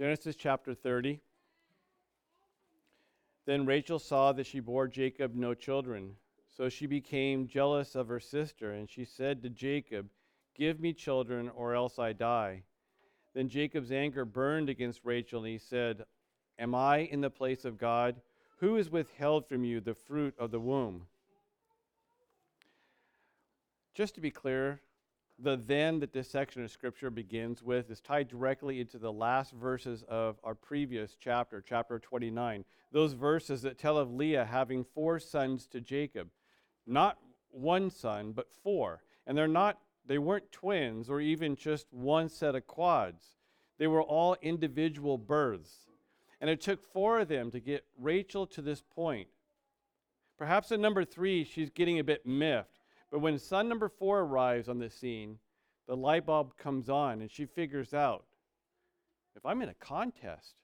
Genesis chapter 30. Then Rachel saw that she bore Jacob no children. So she became jealous of her sister, and she said to Jacob, Give me children, or else I die. Then Jacob's anger burned against Rachel, and he said, Am I in the place of God? Who has withheld from you the fruit of the womb? Just to be clear, the then that this section of scripture begins with is tied directly into the last verses of our previous chapter, chapter 29. Those verses that tell of Leah having four sons to Jacob. Not one son, but four. And they're not they weren't twins or even just one set of quads. They were all individual births. And it took four of them to get Rachel to this point. Perhaps at number three, she's getting a bit miffed but when son number four arrives on the scene, the light bulb comes on and she figures out if I'm in a contest,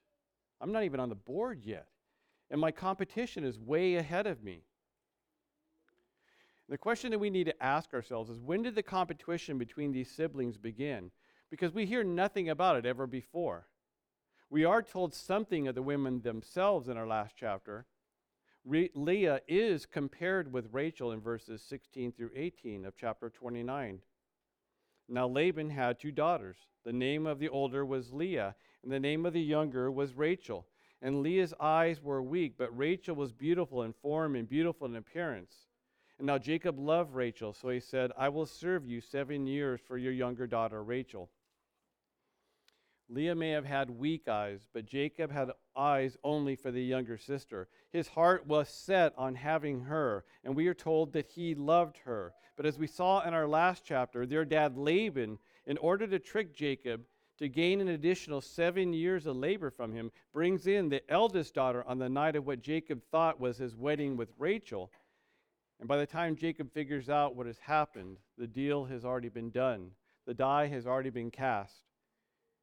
I'm not even on the board yet, and my competition is way ahead of me. The question that we need to ask ourselves is when did the competition between these siblings begin? Because we hear nothing about it ever before. We are told something of the women themselves in our last chapter, Re- Leah is compared with Rachel in verses 16 through 18 of chapter 29. Now Laban had two daughters. The name of the older was Leah, and the name of the younger was Rachel. And Leah's eyes were weak, but Rachel was beautiful in form and beautiful in appearance. And now Jacob loved Rachel, so he said, I will serve you seven years for your younger daughter Rachel. Leah may have had weak eyes, but Jacob had eyes only for the younger sister. His heart was set on having her, and we are told that he loved her. But as we saw in our last chapter, their dad Laban, in order to trick Jacob to gain an additional seven years of labor from him, brings in the eldest daughter on the night of what Jacob thought was his wedding with Rachel. And by the time Jacob figures out what has happened, the deal has already been done, the die has already been cast.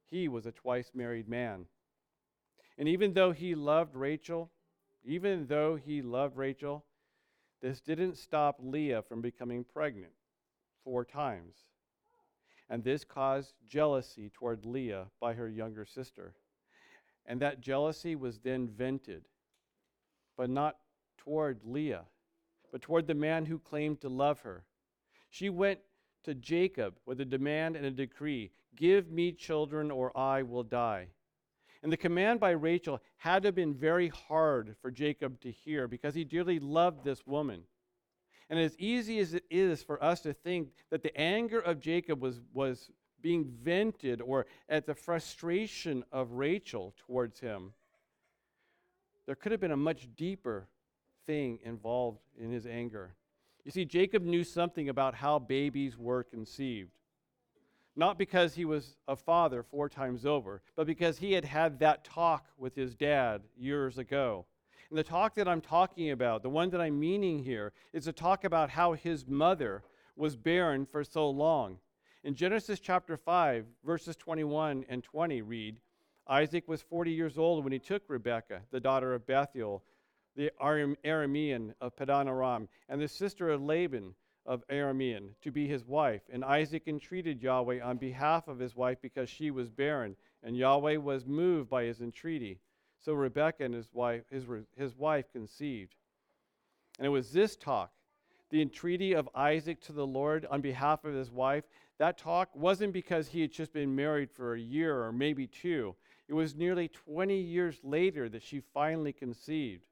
He was a twice married man. And even though he loved Rachel, even though he loved Rachel, this didn't stop Leah from becoming pregnant four times. And this caused jealousy toward Leah by her younger sister. And that jealousy was then vented, but not toward Leah, but toward the man who claimed to love her. She went to Jacob with a demand and a decree Give me children, or I will die. And the command by Rachel had to have been very hard for Jacob to hear because he dearly loved this woman. And as easy as it is for us to think that the anger of Jacob was, was being vented or at the frustration of Rachel towards him, there could have been a much deeper thing involved in his anger. You see, Jacob knew something about how babies were conceived. Not because he was a father four times over, but because he had had that talk with his dad years ago. And the talk that I'm talking about, the one that I'm meaning here, is a talk about how his mother was barren for so long. In Genesis chapter 5, verses 21 and 20 read Isaac was 40 years old when he took Rebekah, the daughter of Bethuel, the Aramean of Padan Aram, and the sister of Laban of Aramean to be his wife. And Isaac entreated Yahweh on behalf of his wife because she was barren, and Yahweh was moved by his entreaty. So Rebekah and his wife, his, his wife conceived. And it was this talk, the entreaty of Isaac to the Lord on behalf of his wife. That talk wasn't because he had just been married for a year or maybe two. It was nearly 20 years later that she finally conceived.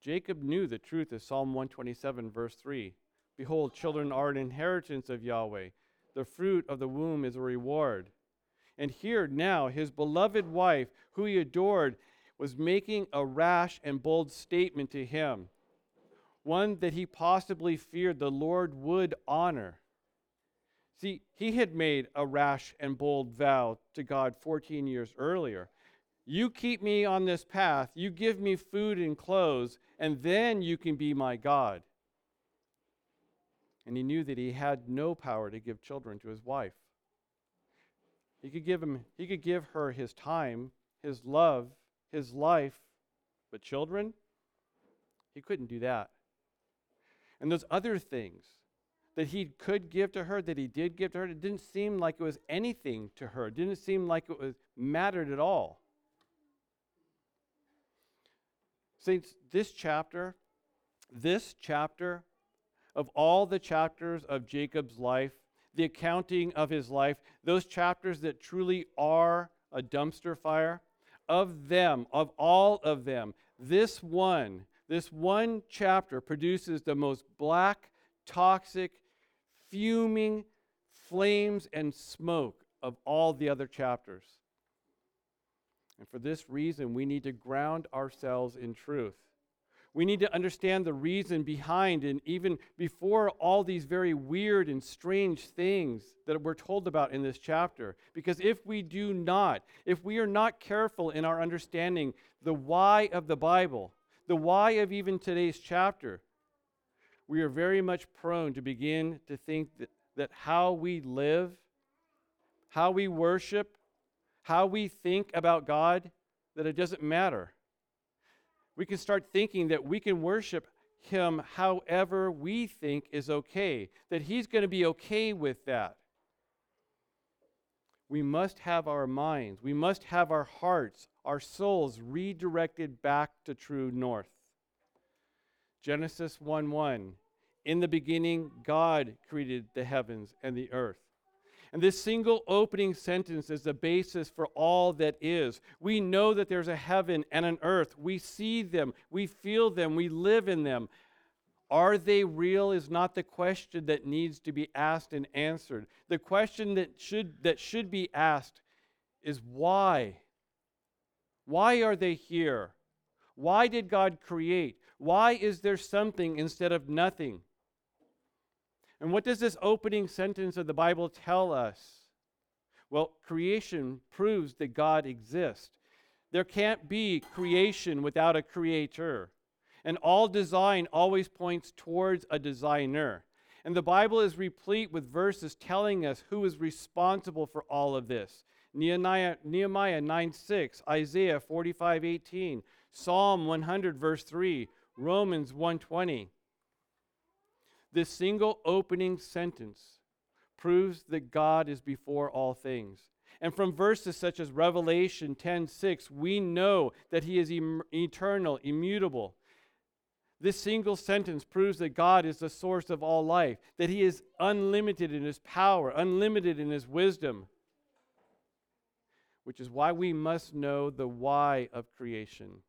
Jacob knew the truth of Psalm 127, verse 3. Behold, children are an inheritance of Yahweh. The fruit of the womb is a reward. And here now, his beloved wife, who he adored, was making a rash and bold statement to him, one that he possibly feared the Lord would honor. See, he had made a rash and bold vow to God 14 years earlier. You keep me on this path, you give me food and clothes, and then you can be my God. And he knew that he had no power to give children to his wife. He could give him he could give her his time, his love, his life, but children, he couldn't do that. And those other things, that he could give to her, that he did give to her, it didn't seem like it was anything to her. It didn't seem like it was mattered at all. Saints, this chapter, this chapter of all the chapters of Jacob's life, the accounting of his life, those chapters that truly are a dumpster fire, of them, of all of them, this one, this one chapter produces the most black, toxic, fuming flames and smoke of all the other chapters. And for this reason, we need to ground ourselves in truth. We need to understand the reason behind and even before all these very weird and strange things that we're told about in this chapter. Because if we do not, if we are not careful in our understanding the why of the Bible, the why of even today's chapter, we are very much prone to begin to think that, that how we live, how we worship, how we think about God, that it doesn't matter we can start thinking that we can worship Him however we think is okay, that He's going to be okay with that. We must have our minds, we must have our hearts, our souls redirected back to true north. Genesis 1 1. In the beginning, God created the heavens and the earth. And this single opening sentence is the basis for all that is. We know that there's a heaven and an earth. We see them, we feel them, we live in them. Are they real is not the question that needs to be asked and answered. The question that should, that should be asked is why? Why are they here? Why did God create? Why is there something instead of nothing? And what does this opening sentence of the Bible tell us? Well, creation proves that God exists. There can't be creation without a creator. And all design always points towards a designer. And the Bible is replete with verses telling us who is responsible for all of this. Nehemiah, Nehemiah 9 6, Isaiah 45 18, Psalm 100, verse 3, Romans 120. This single opening sentence proves that God is before all things. And from verses such as Revelation 10:6, we know that he is eternal, immutable. This single sentence proves that God is the source of all life, that he is unlimited in his power, unlimited in his wisdom. Which is why we must know the why of creation.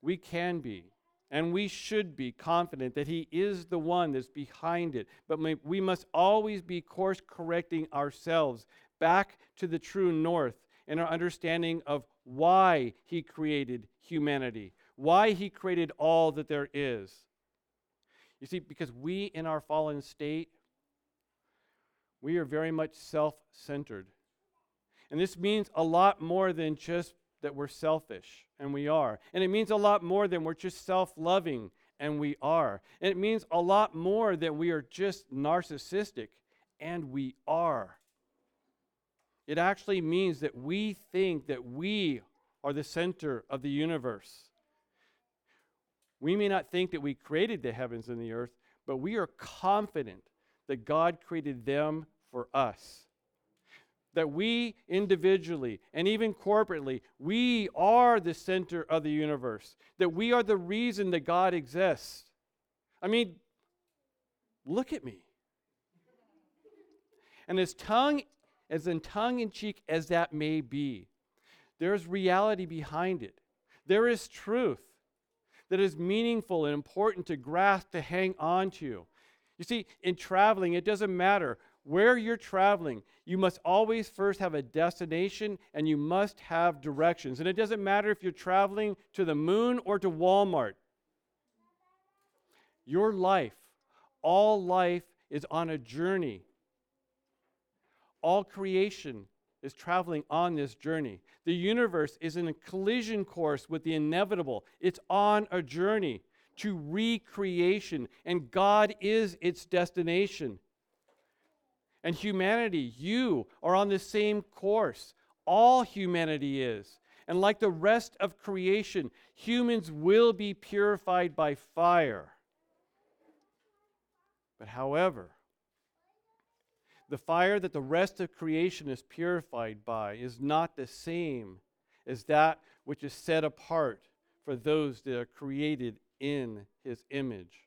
We can be and we should be confident that He is the one that's behind it. But we must always be course correcting ourselves back to the true north in our understanding of why He created humanity, why He created all that there is. You see, because we in our fallen state, we are very much self centered. And this means a lot more than just that we're selfish, and we are. And it means a lot more than we're just self loving, and we are. And it means a lot more than we are just narcissistic, and we are. It actually means that we think that we are the center of the universe. We may not think that we created the heavens and the earth, but we are confident that God created them for us that we individually and even corporately, we are the center of the universe, that we are the reason that God exists. I mean, look at me. And as tongue, as in tongue in cheek as that may be, there's reality behind it. There is truth that is meaningful and important to grasp, to hang on to. You see, in traveling, it doesn't matter where you're traveling, you must always first have a destination and you must have directions. And it doesn't matter if you're traveling to the moon or to Walmart. Your life, all life is on a journey. All creation is traveling on this journey. The universe is in a collision course with the inevitable. It's on a journey to recreation, and God is its destination and humanity, you are on the same course. All humanity is. And like the rest of creation, humans will be purified by fire. But however, the fire that the rest of creation is purified by is not the same as that which is set apart for those that are created in his image.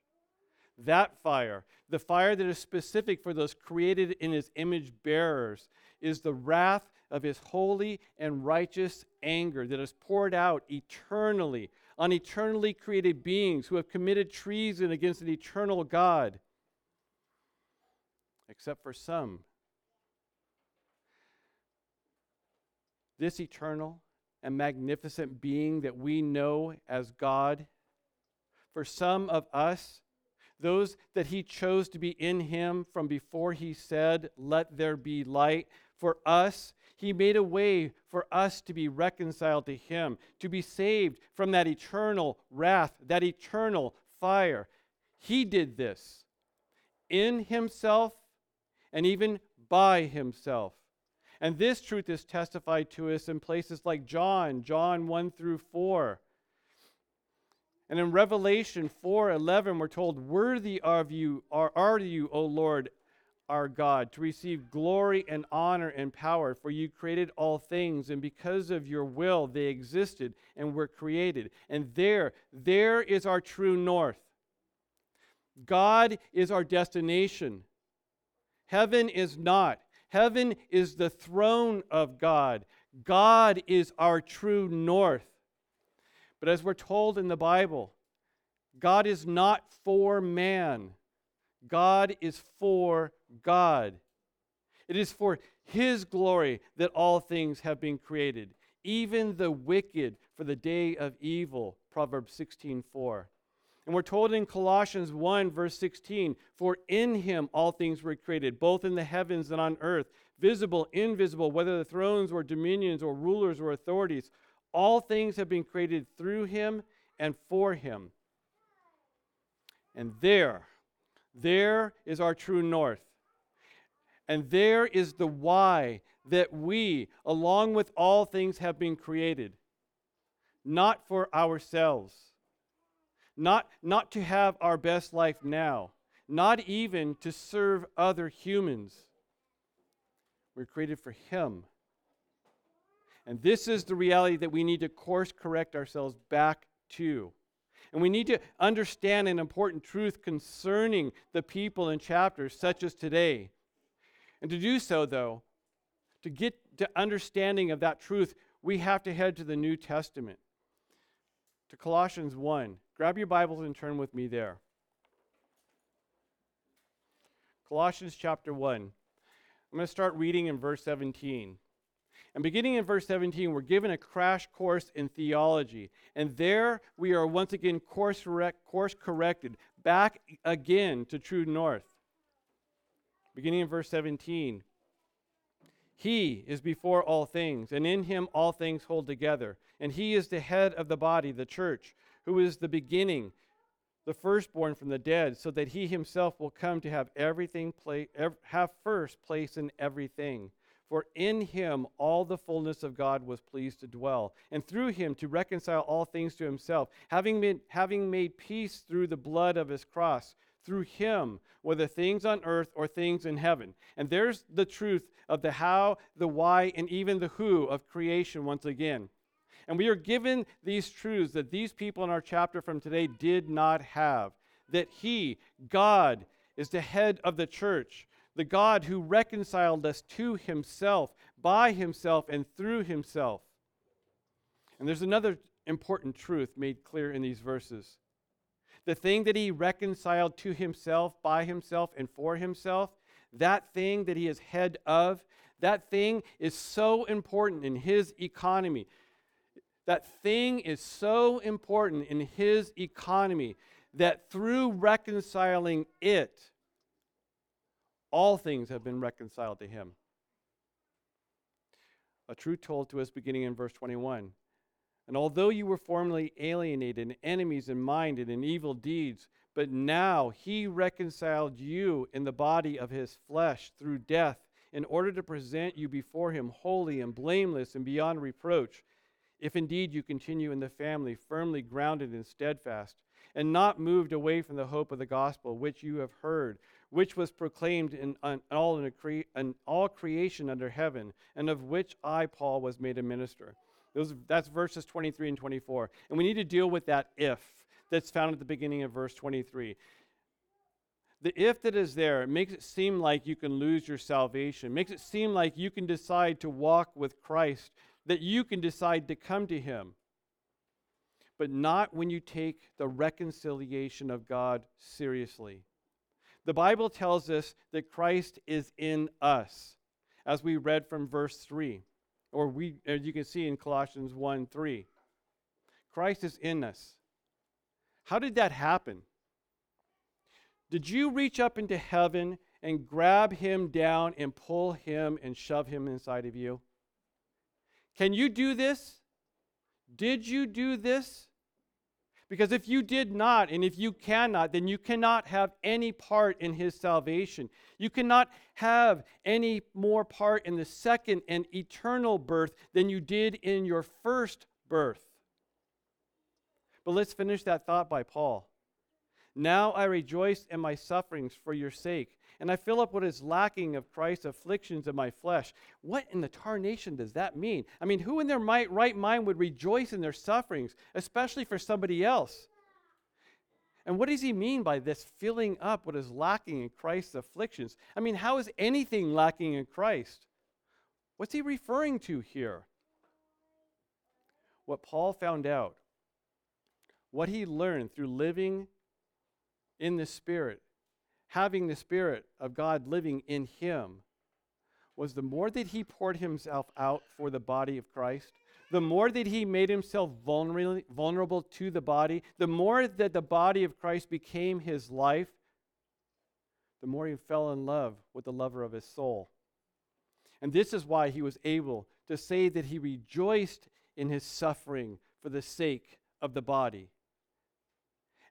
That fire, the fire that is specific for those created in his image bearers, is the wrath of his holy and righteous anger that is poured out eternally on eternally created beings who have committed treason against an eternal God, except for some. This eternal and magnificent being that we know as God, for some of us, those that he chose to be in him from before he said, Let there be light, for us, he made a way for us to be reconciled to Him, to be saved from that eternal wrath, that eternal fire. He did this in Himself and even by Himself. And this truth is testified to us in places like John, John 1 through 4. And in Revelation 4:11 we're told, "Worthy of you are, are you, O Lord, our God, to receive glory and honor and power, for you created all things, and because of your will they existed and were created. And there, there is our true north. God is our destination. Heaven is not. Heaven is the throne of God. God is our true north. But as we're told in the Bible, God is not for man. God is for God. It is for His glory that all things have been created, even the wicked for the day of evil. Proverbs 16 4. And we're told in Colossians 1, verse 16, For in him all things were created, both in the heavens and on earth, visible, invisible, whether the thrones or dominions or rulers or authorities. All things have been created through him and for him. And there, there is our true north. And there is the why that we, along with all things, have been created. Not for ourselves, not, not to have our best life now, not even to serve other humans. We're created for Him. And this is the reality that we need to course correct ourselves back to. And we need to understand an important truth concerning the people in chapters such as today. And to do so, though, to get to understanding of that truth, we have to head to the New Testament, to Colossians 1. Grab your Bibles and turn with me there. Colossians chapter 1. I'm going to start reading in verse 17. And beginning in verse 17, we're given a crash course in theology. And there we are once again course, correct, course corrected, back again to true north. Beginning in verse 17. He is before all things, and in him all things hold together. And he is the head of the body, the church, who is the beginning, the firstborn from the dead, so that he himself will come to have everything play, have first place in everything. For in him all the fullness of God was pleased to dwell, and through him to reconcile all things to himself, having, been, having made peace through the blood of his cross, through him, whether things on earth or things in heaven. And there's the truth of the how, the why, and even the who of creation once again. And we are given these truths that these people in our chapter from today did not have. That he, God, is the head of the church the God who reconciled us to himself, by himself, and through himself. And there's another important truth made clear in these verses. The thing that he reconciled to himself, by himself, and for himself, that thing that he is head of, that thing is so important in his economy. That thing is so important in his economy that through reconciling it, all things have been reconciled to him. A truth told to us beginning in verse 21. And although you were formerly alienated and enemies in mind and in evil deeds, but now he reconciled you in the body of his flesh through death, in order to present you before him holy and blameless and beyond reproach, if indeed you continue in the family, firmly grounded and steadfast, and not moved away from the hope of the gospel which you have heard which was proclaimed in, uh, in all, in, cre- in all creation under heaven, and of which I, Paul, was made a minister. Those, that's verses 23 and 24. And we need to deal with that if that's found at the beginning of verse 23. The if that is there makes it seem like you can lose your salvation, makes it seem like you can decide to walk with Christ, that you can decide to come to Him. But not when you take the reconciliation of God seriously. The Bible tells us that Christ is in us, as we read from verse 3, or we, as you can see in Colossians 1 3. Christ is in us. How did that happen? Did you reach up into heaven and grab him down and pull him and shove him inside of you? Can you do this? Did you do this? Because if you did not, and if you cannot, then you cannot have any part in his salvation. You cannot have any more part in the second and eternal birth than you did in your first birth. But let's finish that thought by Paul. Now I rejoice in my sufferings for your sake, and I fill up what is lacking of Christ's afflictions in my flesh. What in the tarnation does that mean? I mean, who in their right mind would rejoice in their sufferings, especially for somebody else? And what does he mean by this filling up what is lacking in Christ's afflictions? I mean, how is anything lacking in Christ? What's he referring to here? What Paul found out, what he learned through living in the Spirit, having the Spirit of God living in him, was the more that he poured himself out for the body of Christ, the more that he made himself vulnerable, to the body, the more that the body of Christ became his life, the more he fell in love with the lover of his soul. And this is why he was able to say that he rejoiced in his suffering for the sake of the body.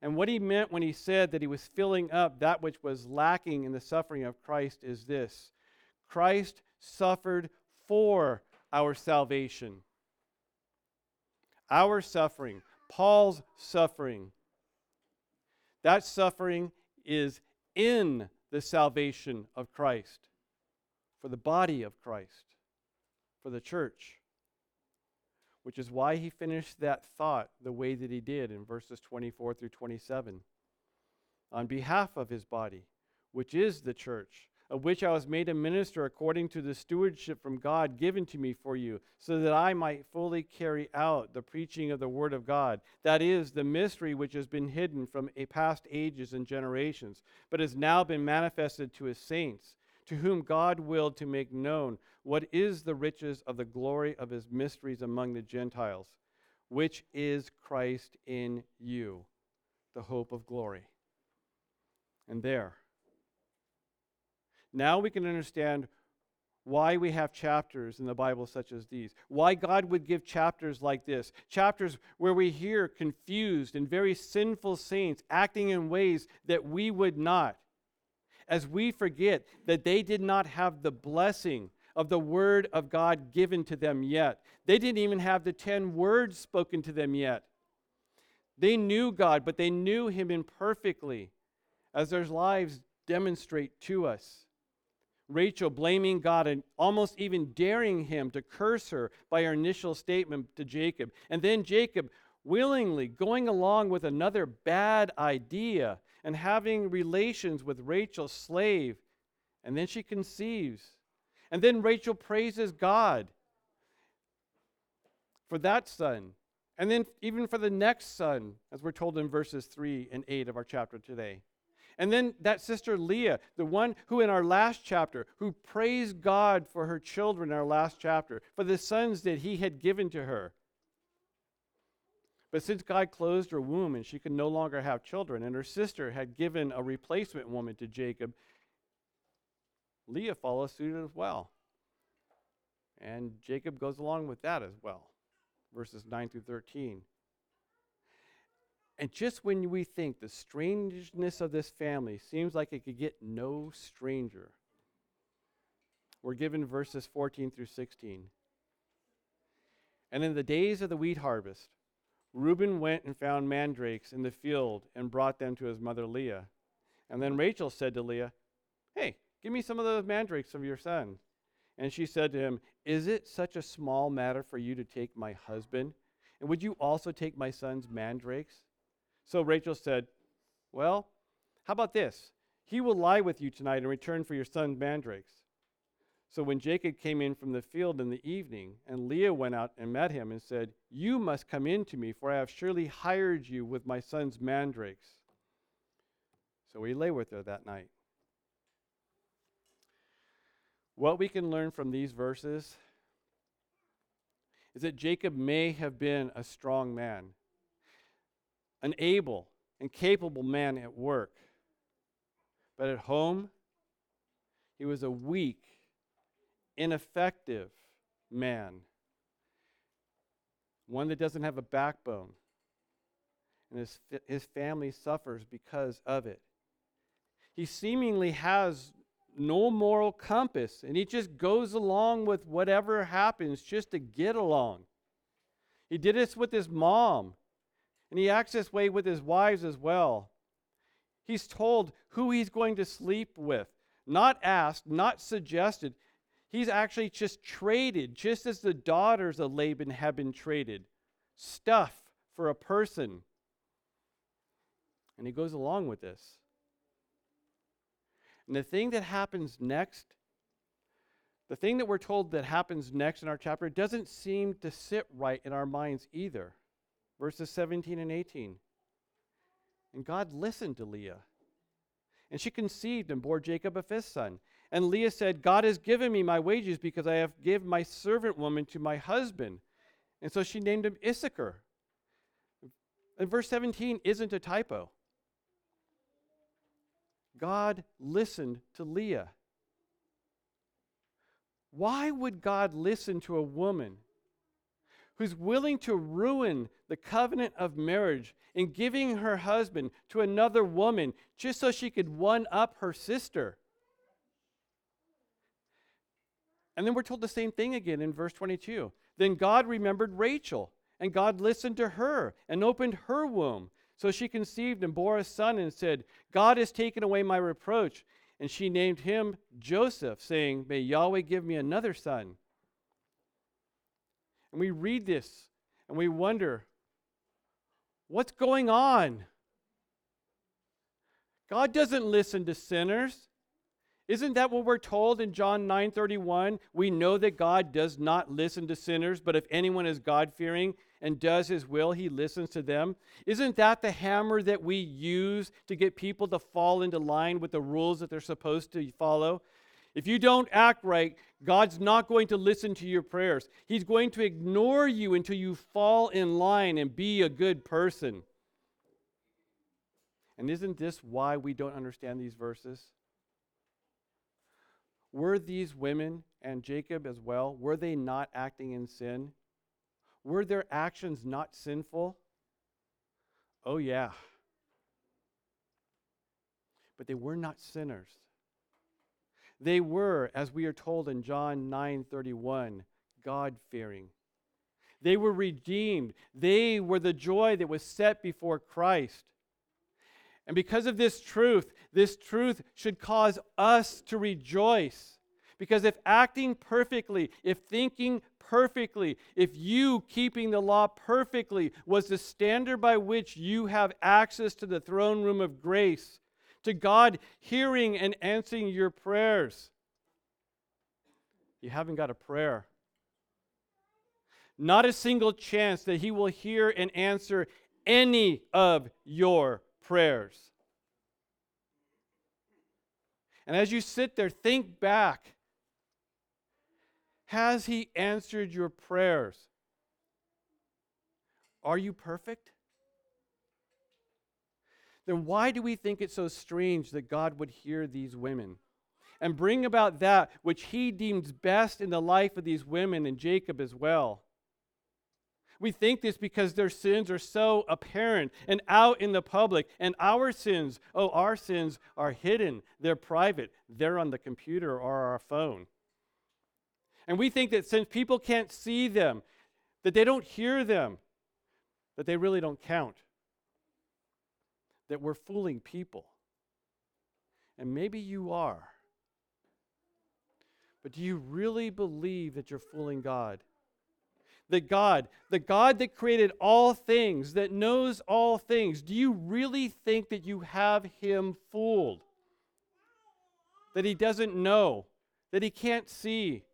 And what he meant when he said that he was filling up that which was lacking in the suffering of Christ is this Christ suffered for our salvation. Our suffering, Paul's suffering, that suffering is in the salvation of Christ, for the body of Christ, for the church which is why he finished that thought the way that he did in verses 24 through 27. On behalf of his body, which is the church, of which I was made a minister according to the stewardship from God given to me for you, so that I might fully carry out the preaching of the Word of God. That is, the mystery which has been hidden from past ages and generations, but has now been manifested to his saints to whom God willed to make known what is the riches of the glory of his mysteries among the Gentiles, which is Christ in you, the hope of glory. And there. Now we can understand why we have chapters in the Bible such as these, why God would give chapters like this, chapters where we hear confused and very sinful saints acting in ways that we would not as we forget that they did not have the blessing of the word of God given to them yet. They didn't even have the 10 words spoken to them yet. They knew God, but they knew Him imperfectly, as their lives demonstrate to us. Rachel blaming God and almost even daring him to curse her by her initial statement to Jacob. And then Jacob willingly going along with another bad idea and having relations with Rachel's slave. And then she conceives. And then Rachel praises God for that son. And then even for the next son, as we're told in verses 3 and 8 of our chapter today. And then that sister Leah, the one who in our last chapter, who praised God for her children in our last chapter, for the sons that he had given to her. But since God closed her womb and she could no longer have children, and her sister had given a replacement woman to Jacob, Leah follows suit as well. And Jacob goes along with that as well. Verses 9 through 13. And just when we think the strangeness of this family seems like it could get no stranger, we're given verses 14 through 16. And in the days of the wheat harvest, Reuben went and found mandrakes in the field and brought them to his mother Leah. And then Rachel said to Leah, Hey, give me some of those mandrakes of your son. And she said to him, Is it such a small matter for you to take my husband? And would you also take my son's mandrakes? So Rachel said, Well, how about this? He will lie with you tonight in return for your son's mandrakes. So when Jacob came in from the field in the evening, and Leah went out and met him and said, You must come in to me, for I have surely hired you with my son's mandrakes. So he lay with her that night. What we can learn from these verses is that Jacob may have been a strong man, an able and capable man at work, but at home, he was a weak ineffective man, one that doesn't have a backbone, and his, his family suffers because of it. He seemingly has no moral compass, and he just goes along with whatever happens just to get along. He did this with his mom, and he acts this way with his wives as well. He's told who he's going to sleep with, not asked, not suggested. He's actually just traded, just as the daughters of Laban have been traded, stuff for a person. And he goes along with this. And the thing that happens next, the thing that we're told that happens next in our chapter, doesn't seem to sit right in our minds either. Verses 17 and 18. And God listened to Leah. And she conceived and bore Jacob a fifth son. And Leah said, God has given me my wages because I have given my servant woman to my husband. And so she named him Issachar. And verse 17 isn't a typo. God listened to Leah. Why would God listen to a woman who's willing to ruin the covenant of marriage in giving her husband to another woman just so she could one up her sister? And then we're told the same thing again in verse 22. Then God remembered Rachel, and God listened to her and opened her womb. So she conceived and bore a son and said, God has taken away my reproach. And she named him Joseph, saying, May Yahweh give me another son. And we read this and we wonder, what's going on? God doesn't listen to sinners. Isn't that what we're told in John 9:31? We know that God does not listen to sinners, but if anyone is God-fearing and does his will, he listens to them. Isn't that the hammer that we use to get people to fall into line with the rules that they're supposed to follow? If you don't act right, God's not going to listen to your prayers. He's going to ignore you until you fall in line and be a good person. And isn't this why we don't understand these verses? Were these women and Jacob as well, were they not acting in sin? Were their actions not sinful? Oh, yeah. But they were not sinners. They were, as we are told in John 9:31, God-fearing. They were redeemed. They were the joy that was set before Christ. And because of this truth, this truth should cause us to rejoice. Because if acting perfectly, if thinking perfectly, if you keeping the law perfectly was the standard by which you have access to the throne room of grace, to God hearing and answering your prayers, you haven't got a prayer. Not a single chance that He will hear and answer any of your prayers. And as you sit there, think back. Has He answered your prayers? Are you perfect? Then why do we think it so strange that God would hear these women and bring about that which He deems best in the life of these women and Jacob as well? We think this because their sins are so apparent and out in the public, and our sins, oh, our sins are hidden. They're private. They're on the computer or our phone. And we think that since people can't see them, that they don't hear them, that they really don't count, that we're fooling people. And maybe you are. But do you really believe that you're fooling God? That God, the God that created all things, that knows all things, do you really think that you have him fooled? That he doesn't know, that he can't see?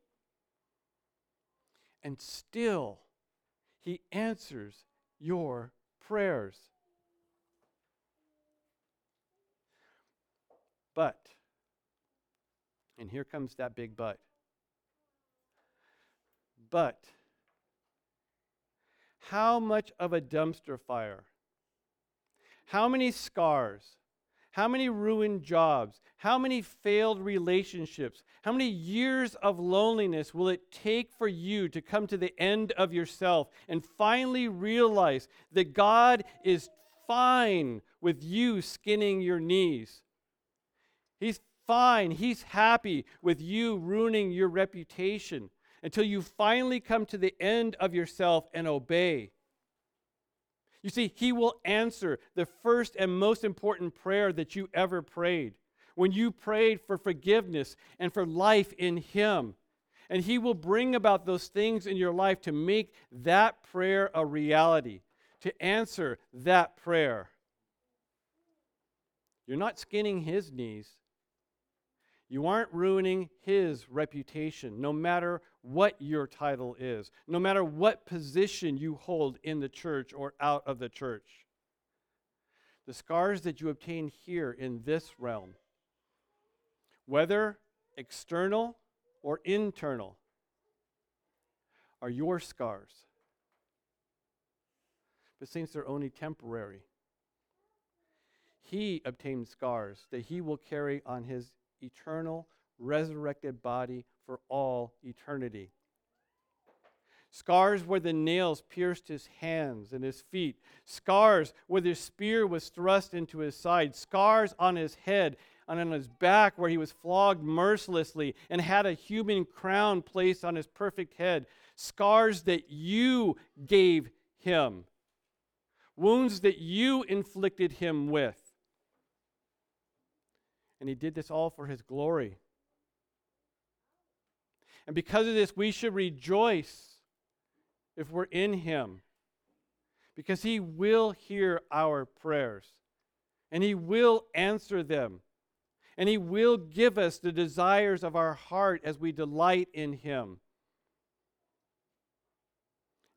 And still, he answers your prayers. But, and here comes that big but. But, how much of a dumpster fire? How many scars? How many ruined jobs? How many failed relationships? How many years of loneliness will it take for you to come to the end of yourself and finally realize that God is fine with you skinning your knees? He's fine. He's happy with you ruining your reputation until you finally come to the end of yourself and obey. You see, He will answer the first and most important prayer that you ever prayed. When you prayed for forgiveness and for life in Him. And He will bring about those things in your life to make that prayer a reality, to answer that prayer. You're not skinning His knees. You aren't ruining his reputation, no matter what your title is, no matter what position you hold in the church or out of the church. The scars that you obtain here in this realm, whether external or internal, are your scars. But, since they're only temporary. He obtained scars that he will carry on his eternal, resurrected body for all eternity. Scars where the nails pierced his hands and his feet. Scars where the spear was thrust into his side. Scars on his head and on his back where he was flogged mercilessly and had a human crown placed on his perfect head. Scars that you gave him. Wounds that you inflicted him with. And he did this all for his glory. And because of this, we should rejoice if we're in him. Because he will hear our prayers. And he will answer them. And he will give us the desires of our heart as we delight in him.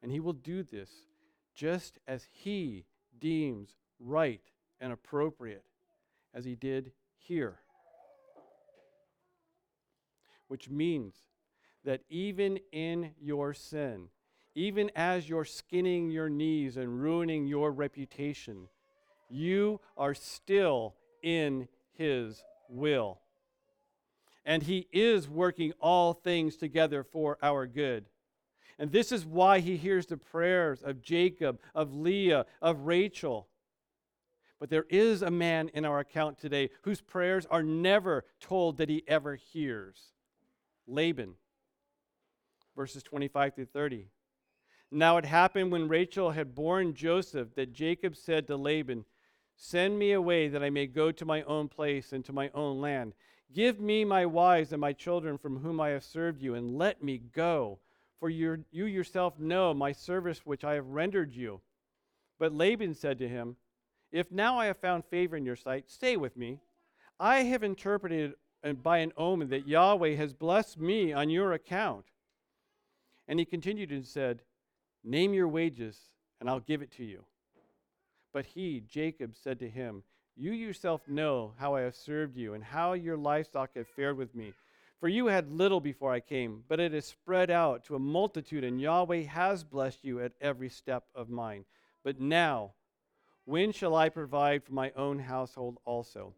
And he will do this just as he deems right and appropriate, as he did here. Which means that even in your sin, even as you're skinning your knees and ruining your reputation, you are still in His will. And He is working all things together for our good. And this is why He hears the prayers of Jacob, of Leah, of Rachel. But there is a man in our account today whose prayers are never told that he ever hears Laban. Verses 25 through 30. Now it happened when Rachel had borne Joseph that Jacob said to Laban, Send me away that I may go to my own place and to my own land. Give me my wives and my children from whom I have served you, and let me go. For you yourself know my service which I have rendered you. But Laban said to him, if now I have found favor in your sight, stay with me. I have interpreted uh, by an omen that Yahweh has blessed me on your account. And he continued and said, Name your wages, and I'll give it to you. But he, Jacob, said to him, You yourself know how I have served you, and how your livestock have fared with me. For you had little before I came, but it has spread out to a multitude, and Yahweh has blessed you at every step of mine. But now, when shall I provide for my own household also?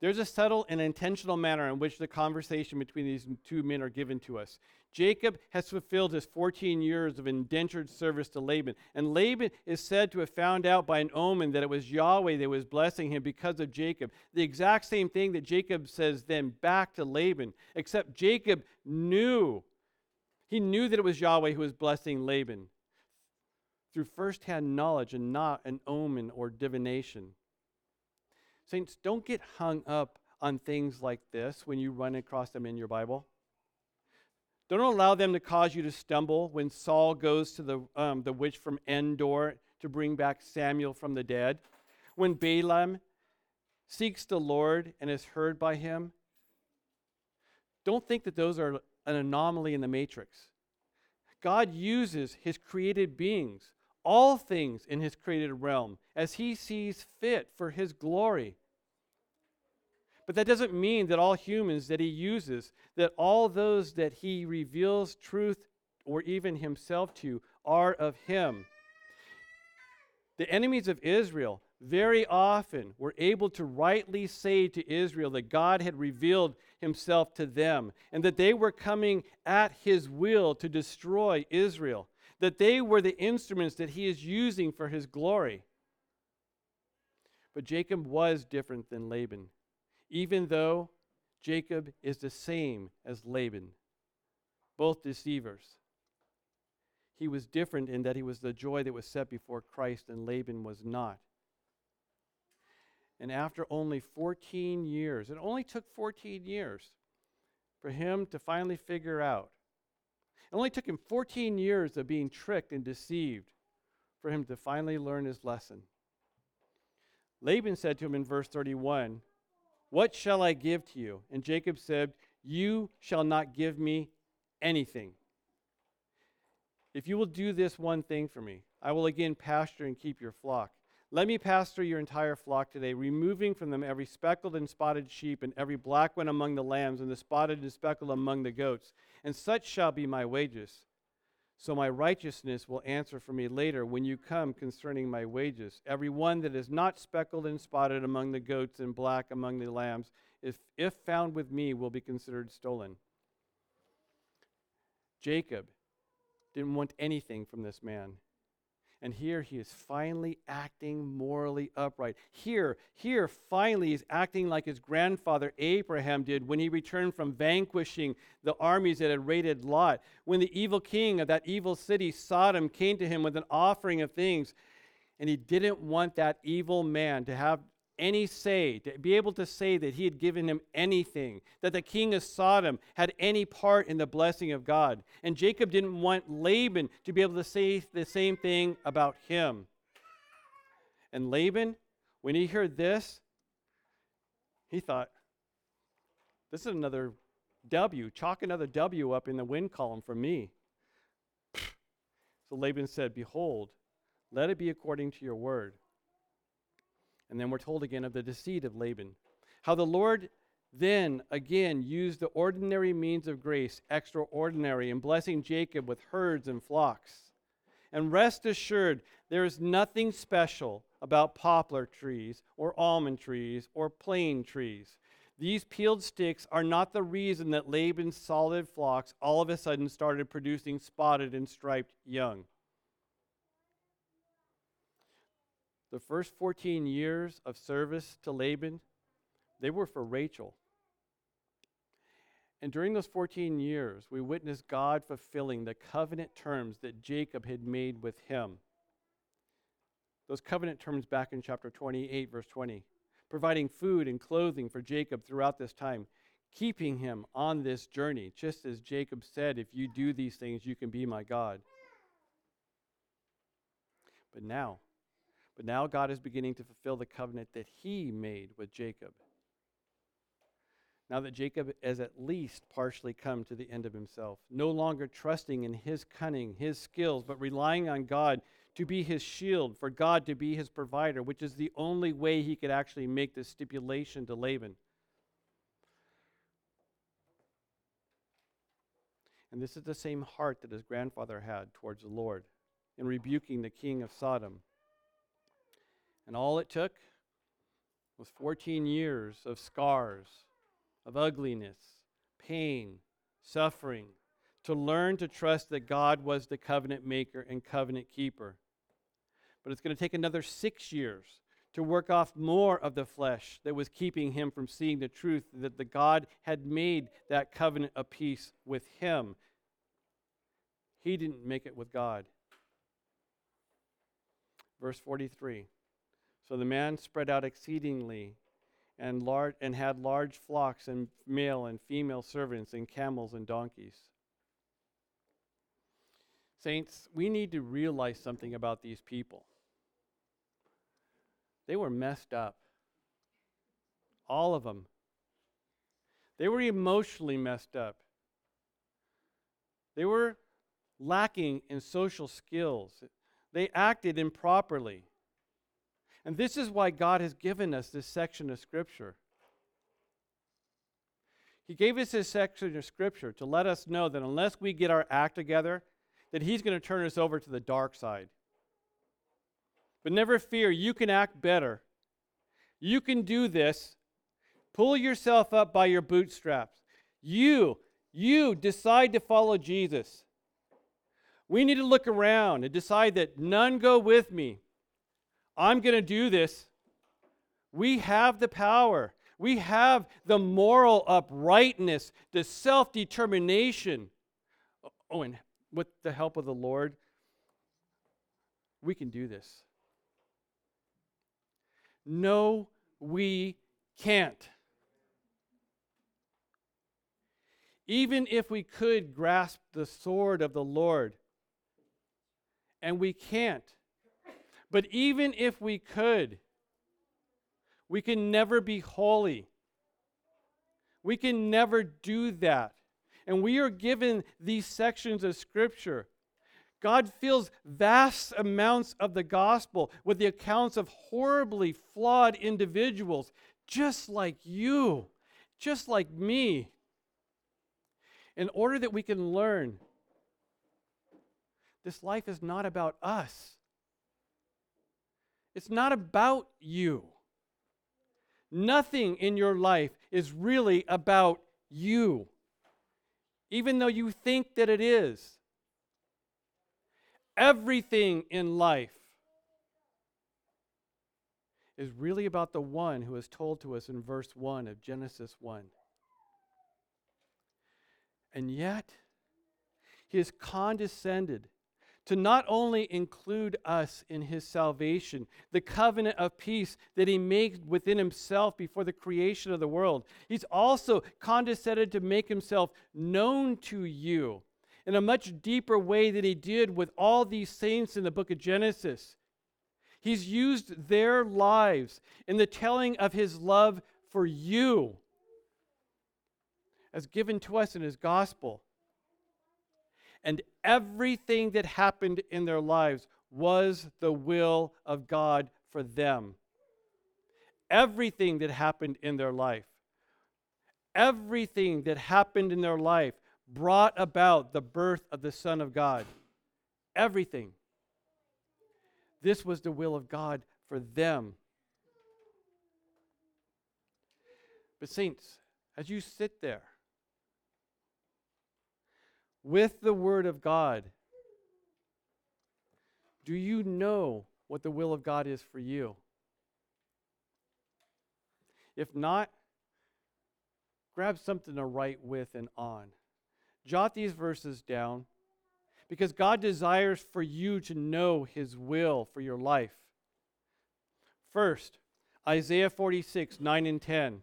There's a subtle and intentional manner in which the conversation between these two men are given to us. Jacob has fulfilled his 14 years of indentured service to Laban, and Laban is said to have found out by an omen that it was Yahweh that was blessing him because of Jacob. The exact same thing that Jacob says then back to Laban, except Jacob knew. He knew that it was Yahweh who was blessing Laban through firsthand knowledge and not an omen or divination. Saints, don't get hung up on things like this when you run across them in your Bible. Don't allow them to cause you to stumble when Saul goes to the, um, the witch from Endor to bring back Samuel from the dead. When Balaam seeks the Lord and is heard by him. Don't think that those are an anomaly in the matrix. God uses his created beings, all things in his created realm, as he sees fit for his glory. But that doesn't mean that all humans that he uses, that all those that he reveals truth or even himself to, are of him. The enemies of Israel very often were able to rightly say to Israel that God had revealed himself to them and that they were coming at his will to destroy Israel, that they were the instruments that he is using for his glory. But Jacob was different than Laban even though Jacob is the same as Laban, both deceivers. He was different in that he was the joy that was set before Christ, and Laban was not. And after only 14 years, it only took 14 years for him to finally figure out. It only took him 14 years of being tricked and deceived for him to finally learn his lesson. Laban said to him in verse 31 what shall I give to you? And Jacob said, You shall not give me anything. If you will do this one thing for me, I will again pasture and keep your flock. Let me pasture your entire flock today, removing from them every speckled and spotted sheep, and every black one among the lambs, and the spotted and speckled among the goats. And such shall be my wages. So my righteousness will answer for me later when you come concerning my wages. Every one that is not speckled and spotted among the goats and black among the lambs, if, if found with me, will be considered stolen. Jacob didn't want anything from this man. And here he is finally acting morally upright. Here, here, finally, he's acting like his grandfather Abraham did when he returned from vanquishing the armies that had raided Lot. When the evil king of that evil city, Sodom, came to him with an offering of things, and he didn't want that evil man to have any say, to be able to say that he had given him anything, that the king of Sodom had any part in the blessing of God. And Jacob didn't want Laban to be able to say the same thing about him. And Laban, when he heard this, he thought, this is another W. Chalk another W up in the win column for me. So Laban said, Behold, let it be according to your word. And then we're told again of the deceit of Laban. How the Lord then again used the ordinary means of grace, extraordinary, in blessing Jacob with herds and flocks. And rest assured, there is nothing special about poplar trees or almond trees or plane trees. These peeled sticks are not the reason that Laban's solid flocks all of a sudden started producing spotted and striped young. The first 14 years of service to Laban, they were for Rachel. And during those 14 years, we witnessed God fulfilling the covenant terms that Jacob had made with him. Those covenant terms back in chapter 28, verse 20, providing food and clothing for Jacob throughout this time, keeping him on this journey, just as Jacob said, If you do these things, you can be my God. But now, but now God is beginning to fulfill the covenant that he made with Jacob. Now that Jacob has at least partially come to the end of himself, no longer trusting in his cunning, his skills, but relying on God to be his shield, for God to be his provider, which is the only way he could actually make this stipulation to Laban. And this is the same heart that his grandfather had towards the Lord in rebuking the king of Sodom. And all it took was 14 years of scars, of ugliness, pain, suffering, to learn to trust that God was the covenant maker and covenant keeper. But it's going to take another six years to work off more of the flesh that was keeping him from seeing the truth that the God had made that covenant of peace with him. He didn't make it with God. Verse 43. So the man spread out exceedingly and, and had large flocks and male and female servants and camels and donkeys. Saints, we need to realize something about these people. They were messed up. All of them. They were emotionally messed up. They were lacking in social skills. They acted improperly. And this is why God has given us this section of Scripture. He gave us this section of Scripture to let us know that unless we get our act together, that He's going to turn us over to the dark side. But never fear, you can act better. You can do this. Pull yourself up by your bootstraps. You, you decide to follow Jesus. We need to look around and decide that none go with me. I'm going to do this. We have the power. We have the moral uprightness, the self determination. Oh, and with the help of the Lord, we can do this. No, we can't. Even if we could grasp the sword of the Lord, and we can't. But even if we could, we can never be holy. We can never do that. And we are given these sections of Scripture. God fills vast amounts of the gospel with the accounts of horribly flawed individuals, just like you, just like me, in order that we can learn this life is not about us. It's not about you. Nothing in your life is really about you, even though you think that it is. Everything in life is really about the one who is told to us in verse 1 of Genesis 1. And yet, he has condescended to not only include us in his salvation, the covenant of peace that he made within himself before the creation of the world, he's also condescended to make himself known to you in a much deeper way than he did with all these saints in the book of Genesis. He's used their lives in the telling of his love for you as given to us in his gospel and everything that happened in their lives was the will of God for them. Everything that happened in their life, everything that happened in their life brought about the birth of the Son of God. Everything. This was the will of God for them. But, saints, as you sit there, with the Word of God, do you know what the will of God is for you? If not, grab something to write with and on. Jot these verses down because God desires for you to know His will for your life. First, Isaiah 46, 9 and 10.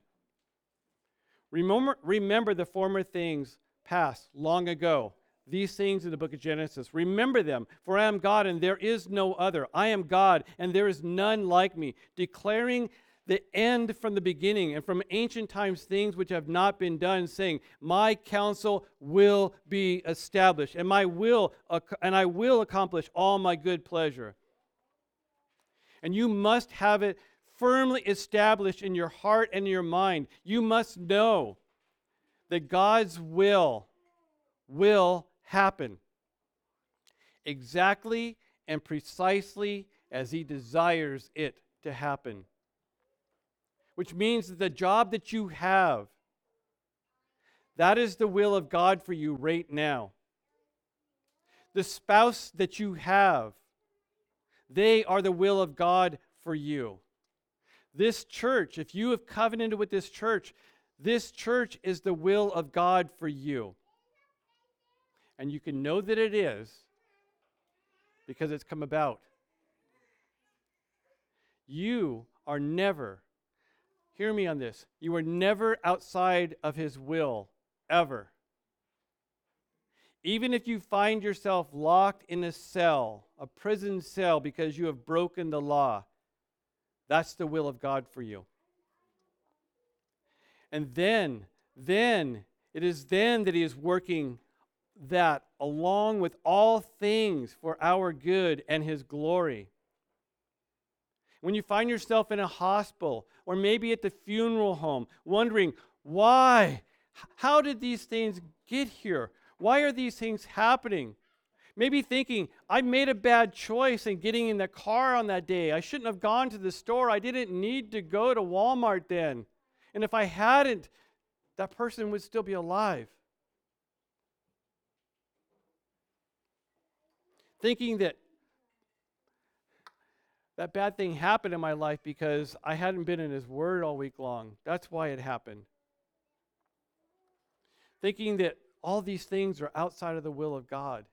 Remember, remember the former things past long ago. These things in the book of Genesis. Remember them, for I am God and there is no other. I am God and there is none like me, declaring the end from the beginning and from ancient times things which have not been done, saying, My counsel will be established, and my will and I will accomplish all my good pleasure. And you must have it firmly established in your heart and your mind. You must know that God's will will happen exactly and precisely as He desires it to happen. Which means that the job that you have, that is the will of God for you right now. The spouse that you have, they are the will of God for you. This church, if you have covenanted with this church, this church is the will of God for you. And you can know that it is because it's come about. You are never, Hear me on this. You are never outside of His will, ever. Even if you find yourself locked in a cell, a prison cell, because you have broken the law, that's the will of God for you. And then, then, it is then that He is working that along with all things for our good and His glory. When you find yourself in a hospital or maybe at the funeral home, wondering, why? How did these things get here? Why are these things happening? Maybe thinking, I made a bad choice in getting in the car on that day. I shouldn't have gone to the store. I didn't need to go to Walmart then. And if I hadn't, that person would still be alive. Thinking that that bad thing happened in my life because I hadn't been in His Word all week long. That's why it happened. Thinking that all these things are outside of the will of God,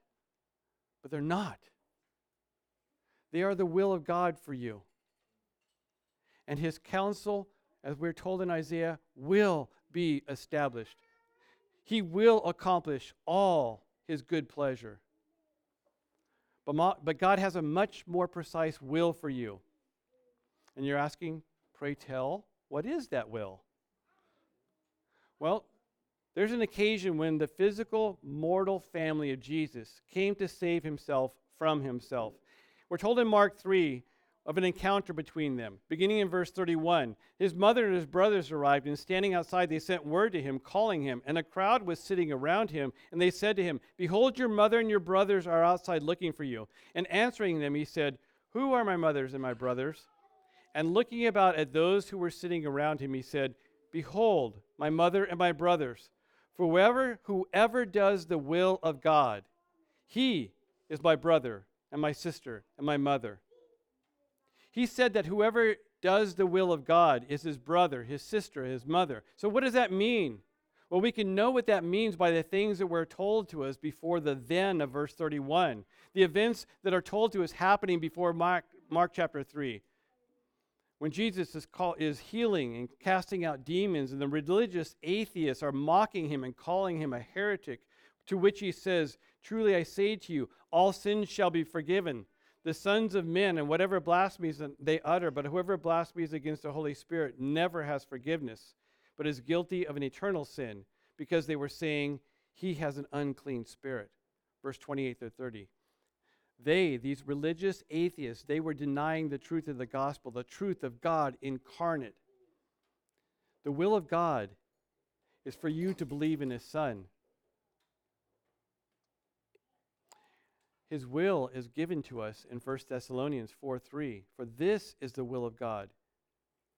but they're not. They are the will of God for you. And His counsel, as we're told in Isaiah, will be established. He will accomplish all His good pleasure. But, but God has a much more precise will for you. And you're asking, pray tell, what is that will? Well, there's an occasion when the physical, mortal family of Jesus came to save himself from himself. We're told in Mark 3 of an encounter between them. Beginning in verse 31, his mother and his brothers arrived, and standing outside, they sent word to him, calling him. And a crowd was sitting around him, and they said to him, Behold, your mother and your brothers are outside looking for you. And answering them, he said, Who are my mothers and my brothers? And looking about at those who were sitting around him, he said, Behold, my mother and my brothers. For whoever, whoever does the will of God, he is my brother and my sister and my mother. He said that whoever does the will of God is his brother, his sister, his mother. So, what does that mean? Well, we can know what that means by the things that were told to us before the then of verse 31. The events that are told to us happening before Mark, Mark chapter 3. When Jesus is, call, is healing and casting out demons, and the religious atheists are mocking him and calling him a heretic, to which he says, Truly I say to you, all sins shall be forgiven the sons of men and whatever blasphemies they utter, but whoever blasphemies against the Holy Spirit never has forgiveness, but is guilty of an eternal sin, because they were saying he has an unclean spirit. Verse 28 to 30. They, these religious atheists, they were denying the truth of the gospel, the truth of God incarnate. The will of God is for you to believe in his son. His will is given to us in 1 Thessalonians 4 3. For this is the will of God,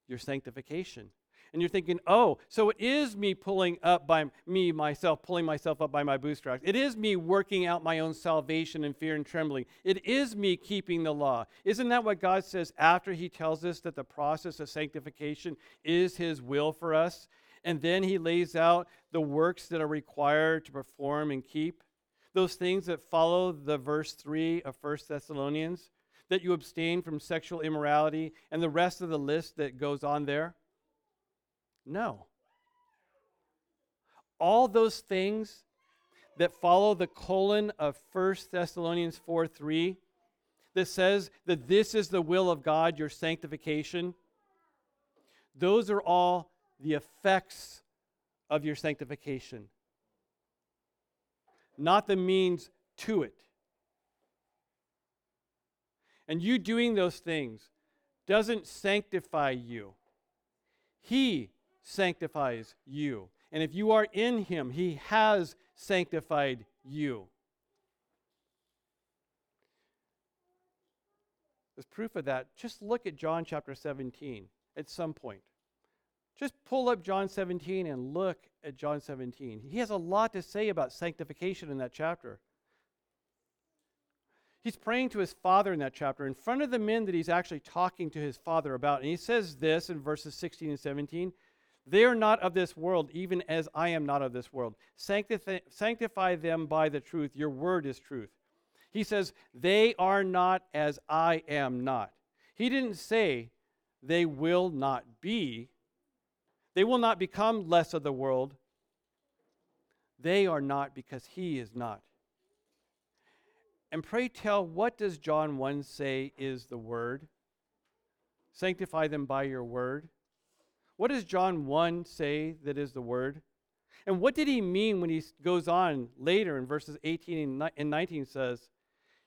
your sanctification. And you're thinking, oh, so it is me pulling up by me, myself, pulling myself up by my bootstraps. It is me working out my own salvation in fear and trembling. It is me keeping the law. Isn't that what God says after He tells us that the process of sanctification is His will for us? And then He lays out the works that are required to perform and keep? Those things that follow the verse 3 of 1 Thessalonians, that you abstain from sexual immorality, and the rest of the list that goes on there? No. All those things that follow the colon of 1 Thessalonians 4 3 that says that this is the will of God, your sanctification, those are all the effects of your sanctification not the means to it. And you doing those things doesn't sanctify you, He sanctifies you. And if you are in Him, He has sanctified you. As proof of that, just look at John chapter 17 at some point. Just pull up John 17 and look at John 17. He has a lot to say about sanctification in that chapter. He's praying to his father in that chapter in front of the men that he's actually talking to his father about. And he says this in verses 16 and 17 They are not of this world, even as I am not of this world. Sanctify, sanctify them by the truth. Your word is truth. He says, They are not as I am not. He didn't say they will not be They will not become less of the world. They are not because he is not. And pray tell, what does John 1 say is the word? Sanctify them by your word. What does John 1 say that is the word? And what did he mean when he goes on later in verses 18 and 19 says,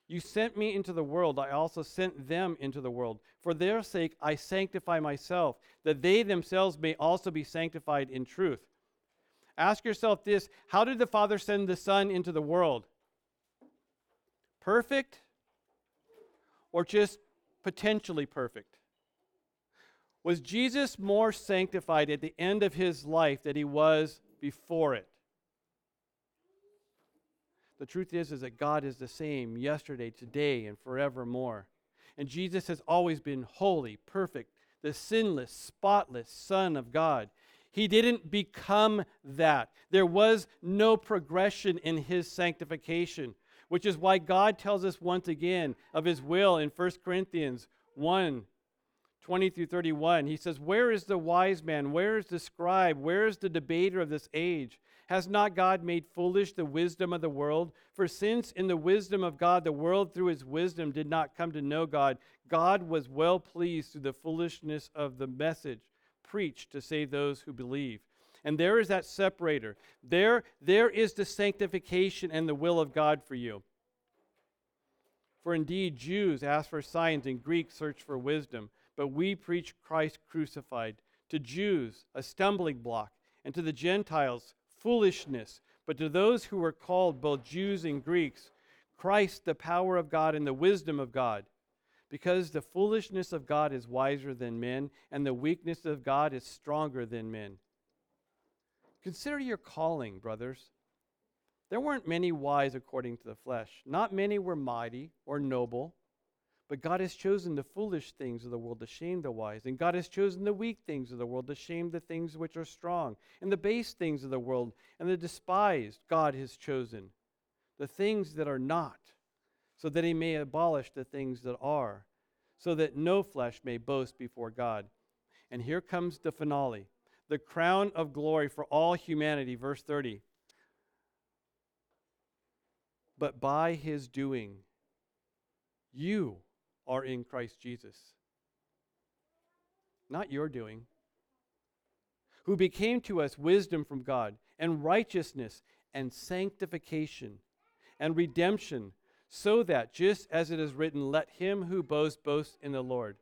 You sent me into the world, I also sent them into the world. For their sake I sanctify myself, that they themselves may also be sanctified in truth. Ask yourself this How did the Father send the Son into the world? Perfect or just potentially perfect? Was Jesus more sanctified at the end of his life than he was before it? The truth is, is that God is the same yesterday, today, and forevermore. And Jesus has always been holy, perfect, the sinless, spotless Son of God. He didn't become that. There was no progression in his sanctification, which is why God tells us once again of his will in 1 Corinthians 1 20 through 31. He says, Where is the wise man? Where is the scribe? Where is the debater of this age? Has not God made foolish the wisdom of the world? For since in the wisdom of God the world through his wisdom did not come to know God, God was well pleased through the foolishness of the message preached to save those who believe. And there is that separator. There, there is the sanctification and the will of God for you. For indeed, Jews ask for signs and Greeks search for wisdom but we preach Christ crucified. To Jews, a stumbling block, and to the Gentiles, foolishness. But to those who are called, both Jews and Greeks, Christ, the power of God and the wisdom of God. Because the foolishness of God is wiser than men, and the weakness of God is stronger than men. Consider your calling, brothers. There weren't many wise according to the flesh. Not many were mighty or noble. But God has chosen the foolish things of the world to shame the wise. And God has chosen the weak things of the world to shame the things which are strong. And the base things of the world and the despised God has chosen. The things that are not, so that he may abolish the things that are, so that no flesh may boast before God. And here comes the finale the crown of glory for all humanity. Verse 30. But by his doing, you are in Christ Jesus. Not your doing. Who became to us wisdom from God, and righteousness, and sanctification, and redemption, so that, just as it is written, let him who boasts boast in the Lord.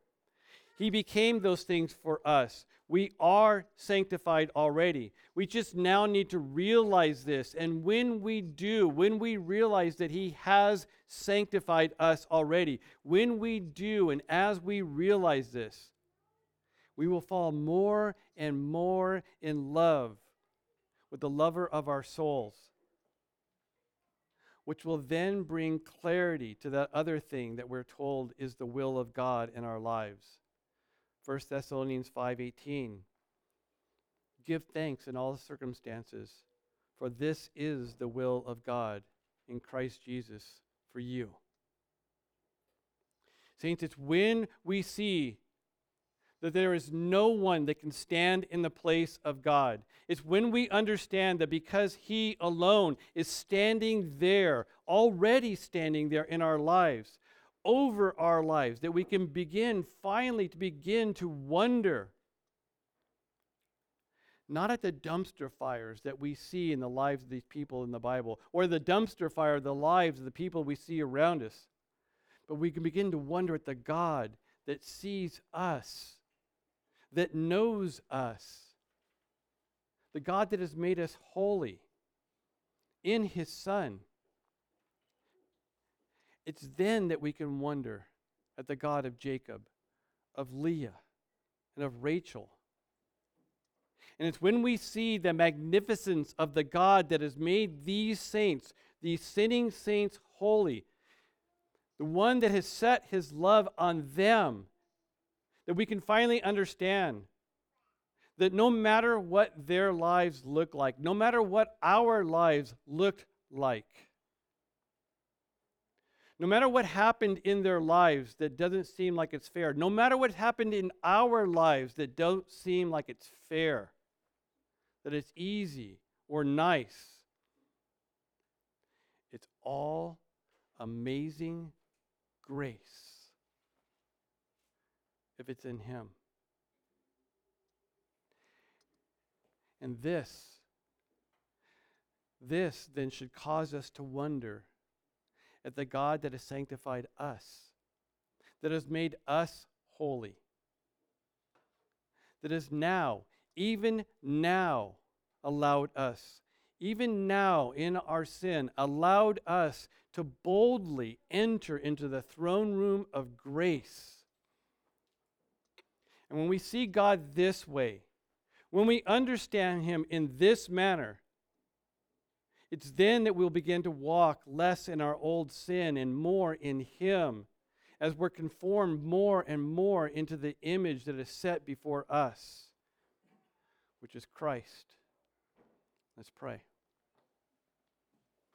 He became those things for us. We are sanctified already. We just now need to realize this. And when we do, when we realize that He has sanctified us already, when we do, and as we realize this, we will fall more and more in love with the lover of our souls, which will then bring clarity to that other thing that we're told is the will of God in our lives. 1 Thessalonians 5:18 Give thanks in all circumstances for this is the will of God in Christ Jesus for you. Saints, it's when we see that there is no one that can stand in the place of God. It's when we understand that because He alone is standing there, already standing there in our lives, over our lives, that we can begin finally to begin to wonder not at the dumpster fires that we see in the lives of these people in the Bible, or the dumpster fire of the lives of the people we see around us, but we can begin to wonder at the God that sees us, that knows us, the God that has made us holy in His Son. It's then that we can wonder at the God of Jacob, of Leah, and of Rachel. And it's when we see the magnificence of the God that has made these saints, these sinning saints, holy, the one that has set his love on them, that we can finally understand that no matter what their lives look like, no matter what our lives looked like, no matter what happened in their lives that doesn't seem like it's fair, no matter what happened in our lives that don't seem like it's fair, that it's easy or nice. It's all amazing grace if it's in Him. And this, this then should cause us to wonder at the God that has sanctified us, that has made us holy, that has now, even now, allowed us, even now in our sin, allowed us to boldly enter into the throne room of grace. And when we see God this way, when we understand Him in this manner, it's then that we'll begin to walk less in our old sin and more in Him as we're conformed more and more into the image that is set before us, which is Christ. Let's pray.